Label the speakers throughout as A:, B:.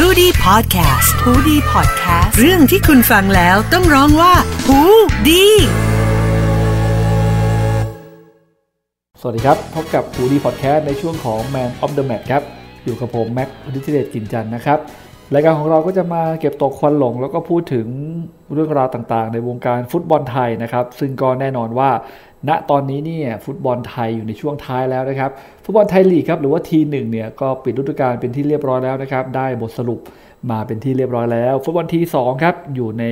A: h o ดี้พอดแคสต์หูดีพอดแคสต์เรื่องที่คุณฟังแล้วต้องร้องว่าหูดี
B: สวัสดีครับ พบกับฮูดี้พอดแคสต์ในช่วงของ Man of the Match ครับ อยู่กับผมแม็กพุทธิเดชกินจันทร์นะครับรายการของเราก็จะมาเก็บตกควันหลง แล้วก็พูดถึงเรื่องราวต่างๆ ในวงการฟุตบอลไทยนะครับ ซึ่งก็แน่นอนว่า ณตอนนี้เนี่ยฟุตบอลไทยอยู่ในช่วงท้ายแล้วนะครับ ฟุตบอลไทยลีกครับหรือว่าทีหนึ่งเนี่ยก็ปิดฤดูกาลเป็นที่เรียบร้อยแล้วนะครับ ได้บทสรุปมาเป็นที่เรียบร้อยแล้ว ฟุตบอลทีสองครับอยู่ใน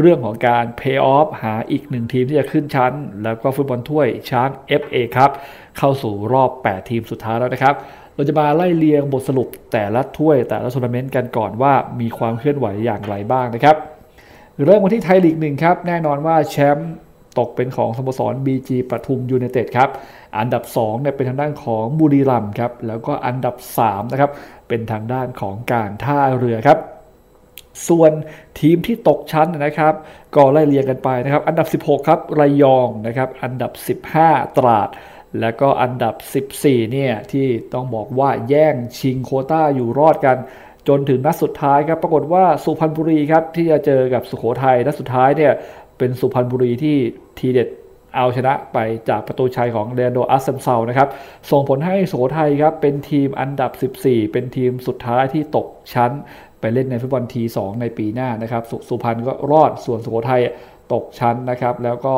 B: เรื่องของการเพย์ออฟหาอีกหนึ่งทีมที่จะขึ้นชั้น แล้วก็ฟุตบอลถ้วยช้าง FA ครับเข้าสู่รอบ 8 ทีมสุดท้ายแล้วนะครับ เราจะมาไล่เรียงบทสรุปแต่ละถ้วยแต่ละทัวร์นาเมนต์กันก่อนว่ามีความเคลื่อนไหวอย่างไรบ้างนะครับ เริ่มกันที่ไทยลีกหนึ่งครับแน่นอนว่าแชมป์ ตกเป็นของสโมสร BG ปทุมยูไนเต็ดครับ อันดับ2เนี่ยเป็นทางด้านของบุรีรัมย์ครับ แล้วก็อันดับ3นะครับ เป็นทางด้านของการท่าเรือครับ ส่วนทีมที่ตกชั้นนะครับ ก็ไล่เรียงกันไปนะครับ อันดับ 16 ครับ ระยองนะครับ อันดับ 15 ตราดแล้วก็อันดับ 14 เนี่ย ที่ต้องบอกว่าแย่งชิงโคต้าอยู่รอดกัน จนถึงนัดสุดท้ายครับ ปรากฏว่าสุพรรณบุรีครับ ที่จะเจอกับสุโขทัยนัดสุดท้ายเนี่ย เป็นสุพรรณบุรีที่ทีเด็ดเอาชนะไปจากประตูชัยของเลอันโดร อัสซัมเซานะครับ ส่งผลให้สุโขทัยครับ เป็นทีมอันดับ 14 เป็นทีมสุดท้ายที่ตกชั้น ไปเล่นในฟุตบอล T2 ในปีหน้านะครับสุพรรณก็รอดส่วนสุโขทัยตกชั้นนะครับ แล้วก็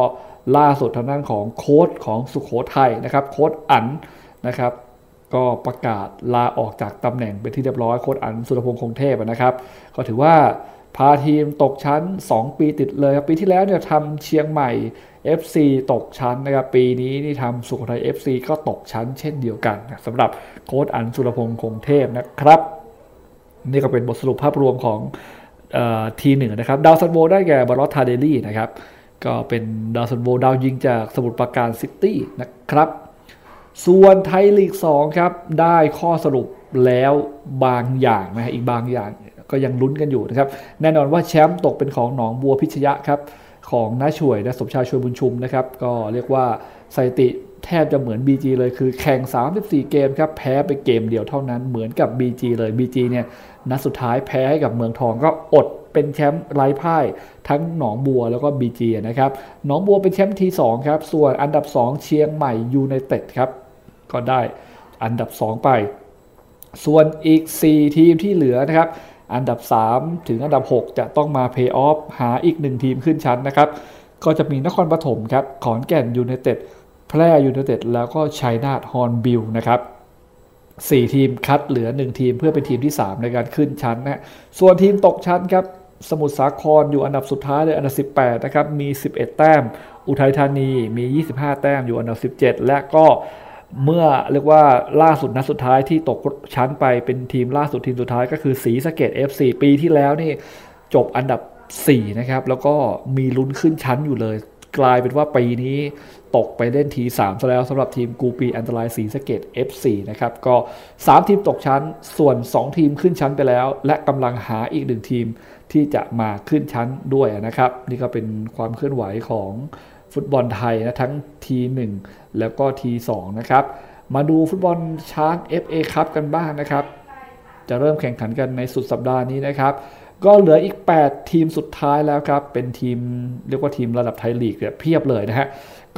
B: ล่าสุดทางด้านของโค้ชของสุโขทัยนะครับโค้ชอันนะครับก็ประกาศลาออกจากตำแหน่งเป็นที่เรียบร้อยโค้ชอันสุรพงษ์คงเทพนะครับ ก็ถือว่า พาทีมตกชั้น 2 ปีติดเลยครับปีที่แล้วเนี่ยทำเชียงใหม่ FC ตกชั้นนะครับปีนี้นี่ทำสุโขทัย FC ก็ตกชั้นเช่นเดียวกันสำหรับโค้ชอันสุรพงษ์คงเทพนะครับ นี่ก็เป็นบทสรุปภาพรวมของ T1 นะครับ ดาวซัลโวได้แก่บาร์รอส ทาร์เดลี่นะครับ ก็เป็นดาวซัลโวดาวยิงจากสมุทรปราการซิตี้นะครับ ส่วนไทยลีก 2 ครับ ได้ข้อสรุปแล้วบางอย่างนะฮะอีกบางอย่างก็ยังลุ้นกันอยู่นะครับ แน่นอนว่าแชมป์ตกเป็นของหนองบัวพิชยะครับของน้าช่วยนะสมชายช่วยบุญชุมนะครับ ก็เรียกว่าสถิติแทบจะเหมือน BG เลยคือแข่ง 34 เกมครับ แพ้ไปเกมเดียวเท่านั้นเหมือนกับ BG เลย BG เนี่ยนัดสุดท้ายแพ้ให้กับเมืองทองก็อดเป็นแชมป์ไร้พ่ายทั้งหนองบัวแล้วก็ BG นะครับหนองบัวเป็นแชมป์ที2ครับ ส่วนอันดับ 2 เชียงใหม่ยูไนเต็ดครับ ก็ได้อันดับ 2 ไป ส่วนอีก 4 ทีมที่เหลือนะครับ อันดับ 3 ถึงอันดับ 6 จะต้องมาเพลย์ออฟหาอีก 1 ทีมขึ้นชั้นนะครับ ก็จะมีนครปฐมครับ ขอนแก่นยูไนเต็ด แพร่ยูไนเต็ด แล้วก็ชัยนาทฮอร์นบิลนะครับ4ทีมคัดเหลือ 1 ทีมเพื่อเป็นทีมที่ 3 ในการขึ้นชั้นนะ ส่วนทีมตกชั้นครับ สมุทรสาครอยู่อันดับสุดท้ายเลยอันดับ 18 นะครับ มี 11 แต้ม อุทัยธานีมี 25 แต้มอยู่อันดับ 17 และก็ เมื่อเรียกว่าล่าสุดนัดสุดท้ายที่ตกชั้นไปเป็นทีมล่าสุดทีมสุดท้ายก็คือสีสเกด FC ปีที่แล้วนี่จบอันดับ 4 นะครับ แล้วก็มีลุ้นขึ้นชั้นอยู่เลย กลายเป็นว่าปีนี้ตกไปเล่นที3ซะแล้วสำหรับทีมกูปีอันตรายสีสเกด F4 นะครับก็ 3 ทีมตกชั้นส่วน 2 ทีมขึ้นชั้นไปแล้ว และกำลังหาอีกหนึ่งทีมที่จะมาขึ้นชั้นด้วยนะครับ นี่ก็เป็นความเคลื่อนไหวของ ฟุตบอลไทยนะทั้งที1แล้วก็ที2นะครับ มาดูฟุตบอลช้าง FA ครับกันบ้างนะครับ จะเริ่มแข่งขันกันในสุดสัปดาห์นี้นะครับ ก็เหลืออีก 8 ทีมสุดท้ายแล้วครับ เป็นทีมเรียกว่าทีมระดับไทยลีกเนี่ยเพียบเลยนะฮะ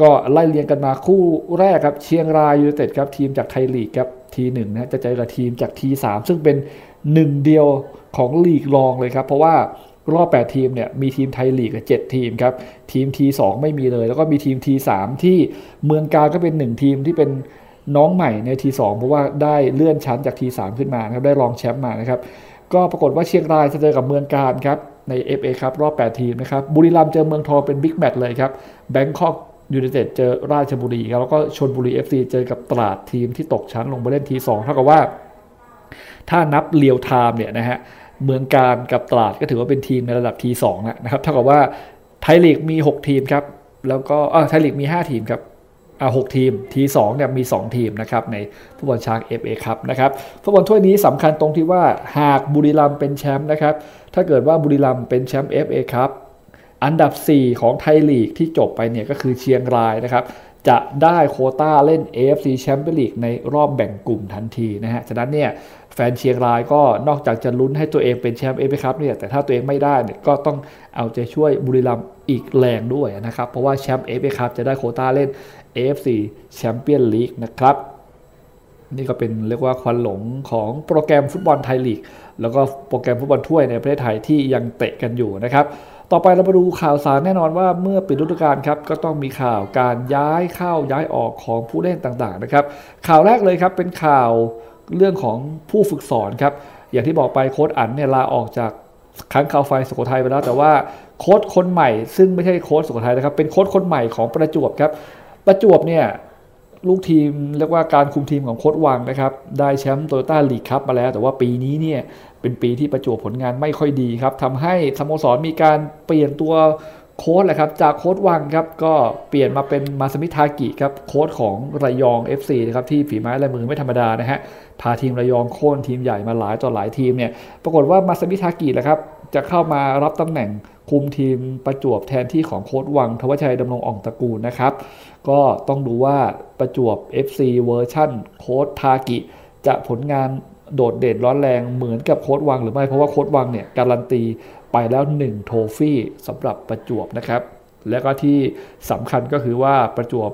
B: ก็ไล่เรียงกันมาคู่แรกครับเชียงรายยูไนเต็ดครับทีมจากไทยลีกครับทีหนึ่งนะจะเจอกับทีมจากทีสามซึ่งเป็นหนึ่งเดียวของลีกรองเลยครับ เพราะว่า รอบ 8 ทีมเนี่ยมีทีมไทยลีกเจ็ดทีมครับ ทีม T2 ไม่มีเลย แล้วก็มีทีม T3 ที่เมืองกาญจน์ก็เป็น 1 ทีมที่เป็นน้องใหม่ใน T2 เพราะว่าได้เลื่อนชั้นจาก T3 ขึ้นมาครับได้รองแชมป์มานะครับก็ปรากฏว่าเชียงรายจะเจอกับเมืองการครับใน FA ครับรอบ 8 ทีมนะครับบุรีรัมย์เจอเมืองทองเป็น big match เลยครับแบงคอกยูไนเต็ดเจอราชบุรีครับแล้วก็ชลบุรี FC เจอกับตราดทีมที่ตกชั้นลงไปเล่น T2 เท่ากับว่า ถ้านับ real time เนี่ยนะฮะ เมืองกาญจน์กับตราดก็ถือว่าเป็นทีมในระดับ T2 นะครับเท่ากับว่าไทยลีกมี 6 ทีมครับ แล้วก็ไทยลีกมี 5 ทีมครับอ่าหทีม T2 เนี่ยมี 2 ทีมนะครับในฟุตบอลช้าง FA ครับนะครับฟุตบอลถ้วยนี้สำคัญตรงที่ว่าหากบุรีรัมย์เป็นแชมป์นะครับถ้าเกิดว่าบุรีรัมย์เป็นแชมป์ FA ครับอันดับ 4 ของไทยลีกที่จบไปเนี่ยก็คือเชียงรายนะครับ จะได้โควตาเล่น AFC Champions League ในรอบแบ่งกลุ่มทันทีนะฮะ ฉะนั้นเนี่ยแฟนเชียงรายก็นอกจากจะลุ้นให้ตัวเองเป็นแชมป์ FA Cup เนี่ยแต่ถ้าตัวเองไม่ได้เนี่ยก็ต้องเอาใจช่วยบุรีรัมย์อีกแรงด้วยนะครับ เพราะว่าแชมป์ FA Cup จะได้โควตาเล่น AFC Champions League นะครับนี่ก็เป็นเรียกว่าควันหลงของโปรแกรมฟุตบอลไทยลีก แล้วก็โปรแกรมฟุตบอลถ้วยในประเทศไทยที่ยังเตะกันอยู่นะครับ ต่อไปเรามาดูข่าวสารแน่นอนว่าเมื่อปิดฤดูกาลครับก็ต้องมีข่าวการย้ายเข้าย้ายออกของผู้เล่นต่างๆนะครับ ข่าวแรกเลยครับเป็นข่าวเรื่องของผู้ฝึกสอนครับอย่างที่บอกไปโค้ดอันเนี่ยลาออกจากค้างคาวไฟสุโขทัยไปแล้ว แต่ว่าโค้ดคนใหม่ ซึ่งไม่ใช่โค้ดสุโขทัยนะครับเป็นโค้ดคนใหม่ของประจวบครับประจวบเนี่ย ลูกทีมเรียกว่าการคุมทีมของโค้ดวังนะครับ ได้แชมป์โตโยต้าลีกครับมาแล้ว แต่ว่าปีนี้เนี่ยเป็นปีที่ประจวบผลงานไม่ค่อยดีครับทำให้สโมสรมีการเปลี่ยนตัวโค้ดแหละครับจากโค้ดวังครับก็เปลี่ยนมาเป็นมาซามิทากิครับโค้ชของระยอง FC นะครับที่ฝีไม้ลายมือไม่ธรรมดานะฮะพาทีมระยองโค่นทีมใหญ่มาหลายต่อหลายทีมเนี่ยปรากฏว่ามาซามิทากิแหละครับจะเข้ามารับตำแหน่ง คุมทีมประจวบแทนที่ของโค้ชหวังธวัชชัยดำรงอ่องตระกูลนะครับ ก็ต้องดูว่าประจวบ FC เวอร์ชั่นโค้ชทากิ จะผลงานโดดเด่นร้อนแรงเหมือนกับโค้ชหวังหรือไม่เพราะว่าโค้ชหวังเนี่ยการันตีไปแล้ว 1 โทรฟี่สำหรับประจวบนะครับ และก็ที่สำคัญก็คือว่าประจวบ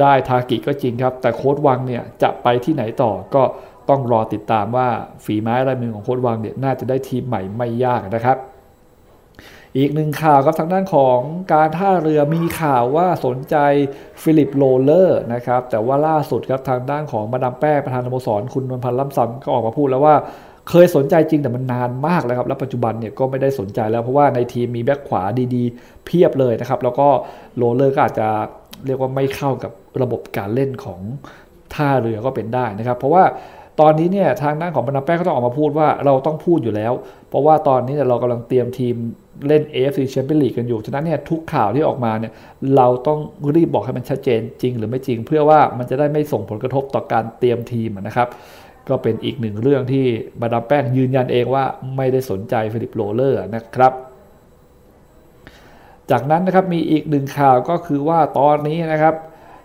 B: ได้ทากิก็จริงครับ แต่โค้ชหวังเนี่ยจะไปที่ไหนต่อก็ต้องรอติดตามว่าฝีไม้ลายมือของโค้ชหวังเนี่ยน่าจะได้ทีมใหม่ไม่ยากนะครับ อีกหนึ่งข่าวครับทางด้านของการท่าเรือมีข่าวว่าสนใจฟิลิปโรลเลอร์นะครับแต่ว่าล่าสุดครับทางด้านของมาดามแป้ประธานสโมสรคุณนวลพรรณล่ำซำก็ออกมาพูดแล้วว่าเคยสนใจจริงแต่มันนานมากแล้วครับ แล้วปัจจุบันเนี่ยก็ไม่ได้สนใจแล้วเพราะว่าในทีมมีแบ็คขวาดีๆ เพียบเลยนะครับ แล้วก็โรเลอร์ก็อาจจะเรียกว่าไม่เข้ากับระบบการเล่นของท่าเรือก็เป็นได้นะครับ เพราะว่า ตอนนี้เนี่ยทางด้านของบรรดาแป้งก็ต้องออกมาพูดว่าเราต้องพูดอยู่แล้ว เพราะว่าตอนนี้เนี่ยเรากำลังเตรียมทีมเล่น AFC Champions League กันอยู่ ฉะนั้นเนี่ยทุกข่าวที่ออกมาเนี่ยเราต้องรีบบอกให้มันชัดเจนจริง หรือไม่จริง เพื่อว่ามันจะได้ไม่ส่งผลกระทบต่อการเตรียมทีมนะครับ ก็เป็นอีกหนึ่งเรื่องที่มาดามแป้งยืนยันเองว่าไม่ได้สนใจฟิลิปโรลเลอร์นะครับจากนั้นนะครับมีอีกหนึ่งข่าวก็คือว่าตอนนี้นะครับ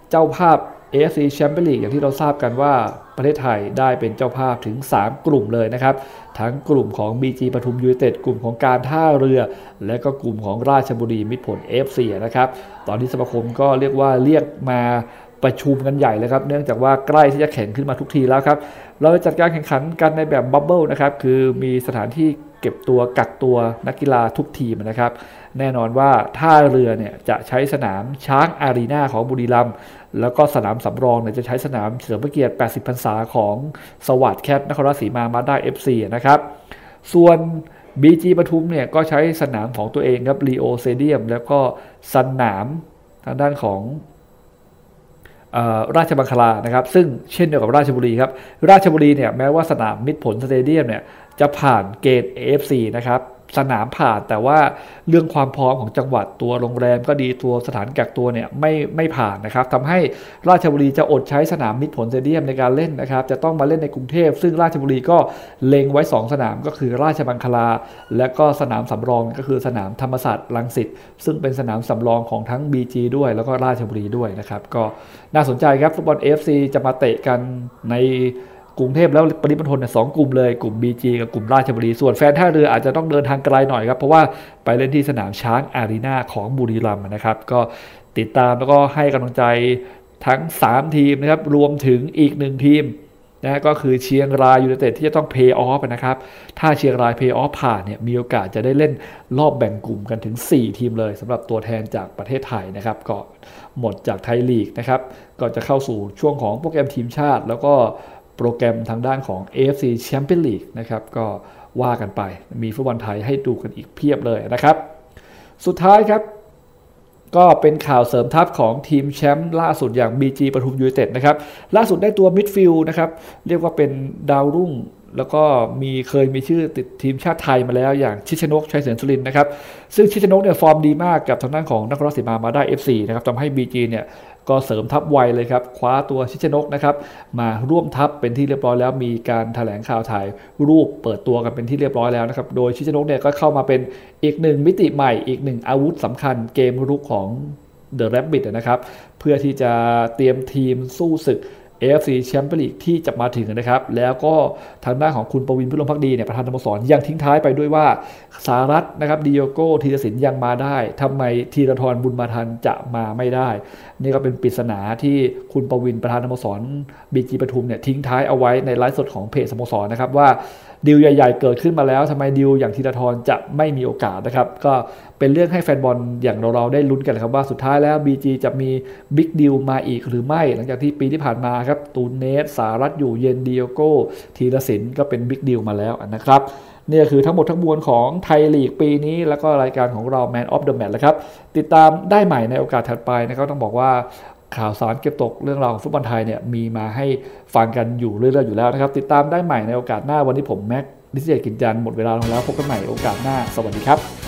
B: เจ้าภาพ AFC Champions League อย่างที่เราทราบกันว่าประเทศไทยได้เป็นเจ้าภาพถึง 3 กลุ่มเลยนะครับ ทั้งกลุ่มของ BG ปทุมยูไนเต็ดกลุ่มของการท่าเรือ และก็กลุ่มของราชบุรีมิตรผล FC นะครับ ตอนนี้สมาคมก็เรียกว่าเรียกมาประชุมกันใหญ่เลยครับ เนื่องจากว่าใกล้ที่จะแข่งขึ้นมาทุกทีแล้วครับ เราจะจัดการแข่งขันกันในแบบ bubble นะครับ คือมีสถานที่ เก็บตัวกักตัวนักกีฬาทุกทีมนะครับ แน่นอนว่าท่าเรือเนี่ยจะใช้สนามช้างอารีน่าของบุรีรัมย์แล้วก็สนามสำรองเนี่ยจะใช้สนามเฉลิมพระเกียรติ 80 พรรษาของสวัสด์แคทนครราชสีมามาได้ FC นะครับ ส่วน BG ปทุมเนี่ยก็ใช้สนามของตัวเองครับลีโอ Stadium แล้วก็สนามทางด้านของ ราชบังคลานะครับซึ่งเช่นเดียวกับราชบุรีครับราชบุรีเนี่ยแม้ว่าสนามมิตรผลสเตเดียมเนี่ยจะผ่านเกณฑ์ AFC นะครับ สนามผ่าน แต่ว่าเรื่องความพร้อมของจังหวัดตัวโรงแรมก็ดีตัวสถานกักตัวเนี่ยไม่ไม่ผ่านนะครับทำให้ราชบุรีจะอดใช้สนามมิตรผลเตเดียมในการเล่นนะครับ จะต้องมาเล่นในกรุงเทพ ซึ่งราชบุรีก็เล็งไว้ 2 สนามก็คือราชบังคลา และก็สนามสำรองก็คือสนามธรรมศาสตร์ลังสิตซึ่งเป็นสนามสำรองของทั้ง BG ด้วย แล้วก็ราชบุรีด้วยนะครับ ก็น่าสนใจครับฟุตบอล AFC จะมาเตะกันใน กรุงเทพแล้วปริมณฑลเนี่ยสองกลุ่มเลยกลุ่ม BG กับกลุ่มราชบุรี ส่วนแฟนท่าเรืออาจจะต้องเดินทางไกลหน่อยครับ เพราะว่าไปเล่นที่สนามช้างอารีนาของบุรีรัมย์นะครับ ก็ติดตามแล้วก็ให้กำลังใจทั้ง 3 ทีมนะครับ รวมถึงอีกหนึ่งทีมนะก็คือเชียงรายยูไนเต็ดที่จะต้องเพย์ออฟนะครับ ถ้าเชียงรายเพย์ออฟผ่านเนี่ยมีโอกาสจะได้เล่นรอบแบ่งกลุ่มกันถึง 4 ทีมเลยสำหรับตัวแทนจากประเทศไทยนะครับ ก็หมดจากไทยลีกนะครับ ก็จะเข้าสู่ช่วงของโปรแกรมทีมชาติ แล้วก็ โปรแกรมทางด้านของ AFC Champions League นะครับก็ว่ากันไปมีฟุตบอลไทยให้ดูกันอีกเพียบเลยนะครับ สุดท้ายครับ ก็เป็นข่าวเสริมทัพของทีมแชมป์ล่าสุดอย่าง BG ปทุมยูไนเต็ดนะครับล่าสุดได้ตัวมิดฟิลด์นะครับเรียกว่าเป็นดาวรุ่ง แล้วก็มีเคยมีชื่อติดทีมชาติไทยมาแล้วอย่างชิชนกชัยเสนสุรินนะครับ ซึ่งชิชนกเนี่ยฟอร์มดีมากกับทางด้านของนครราชสีมามาได้ FC นะครับทำให้ BG เนี่ยก็เสริมทัพไวเลยครับ คว้าตัวชิชนกนะครับมาร่วมทัพเป็นที่เรียบร้อยแล้ว มีการถแถลงข่าวถ่ายรูปเปิดตัวกันเป็นที่เรียบร้อยแล้วนะครับ โดยชิชนกเนี่ยก็เข้ามาเป็นอีกหนึ่งมิติใหม่อีกหนึ่งอาวุธสำคัญเกมรุกของเดอะแรบบิทนะครับ เพื่อที่จะเตรียมทีมสู้ศึก AFC Champions League ที่จะมาถึงนะครับ แล้วก็ทางด้านของคุณปวิณภิรมย์ภักดีเนี่ยประธานสโมสรยังทิ้งท้ายไปด้วยว่าสารัชนะครับดิโอโก้ธีรศิลป์ยังมาได้ทำไมธีราทรบุญมาทันจะมาไม่ได้ นี่ก็เป็นปริศนาที่คุณประวินประธานสโมสรบีจีปทุมเนี่ยทิ้งท้ายเอาไว้ในไลฟ์สดของเพจสโมสรนะครับว่าดีลใหญ่ ๆ เกิดขึ้นมาแล้วทำไมดีลอย่างธีราทรจะไม่มีโอกาสนะครับ ก็ เป็นเรื่องให้แฟนบอลอย่างเราๆได้ลุ้นกันครับว่าสุดท้ายแล้ว BG จะมี big deal มาอีกหรือไม่ หลังจากที่ปีที่ผ่านมาครับตูเญซสารัชอยู่เย็นดิโอโก้ธีรศิลป์ก็เป็น big deal มาแล้วนะครับนี่คือทั้งหมดทั้งมวลของไทยลีกปีนี้ แล้วก็รายการของเรา Man of the Match แล้วครับติดตามได้ใหม่ในโอกาสถัดไปนะครับต้องบอกว่าข่าวสารเก็บตกเรื่องราวของฟุตบอลไทยเนี่ยมีมาให้ฟังกันอยู่เรื่อยๆอยู่แล้วนะครับ ติดตามได้ใหม่ในโอกาสหน้าวันนี้ผมแม็กดิสเจกินจันหมดเวลาลงแล้วพบกันใหม่โอกาสหน้า สวัสดีครับ